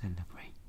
celebrate.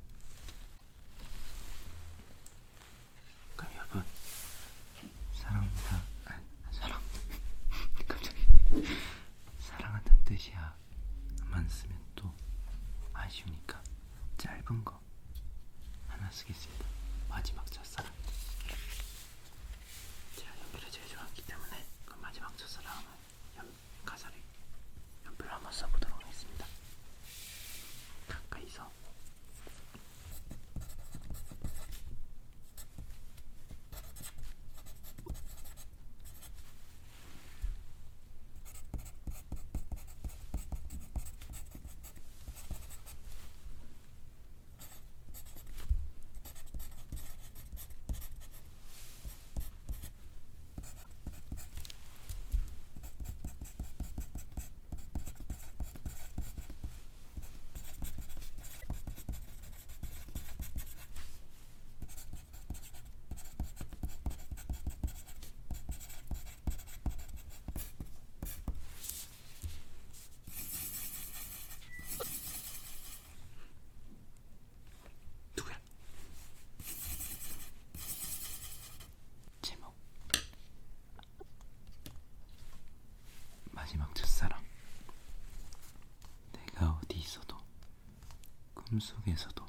꿈속에서도